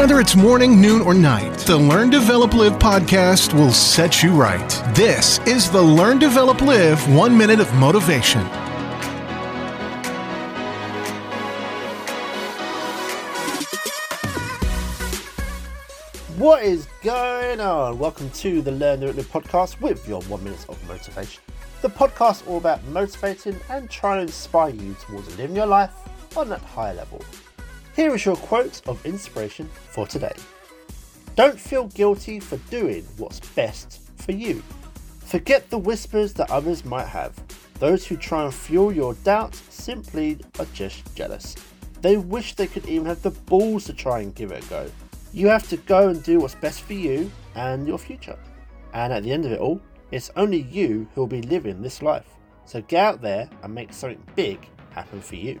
Whether it's morning, noon, or night, the Learn, Develop, Live podcast will set you right. This is the Learn, Develop, Live One Minute of Motivation. What is going on? Welcome to the Learn Develop, Live podcast with your one minute of motivation. The podcast all about motivating and trying to inspire you towards living your life on that higher level. Here is your quote of inspiration for today. Don't feel guilty for doing what's best for you. Forget the whispers that others might have. Those who try and fuel your doubts simply are just jealous. They wish they could even have the balls to try and give it a go. You have to go and do what's best for you and your future. And at the end of it all, it's only you who will be living this life. So get out there and make something big happen for you.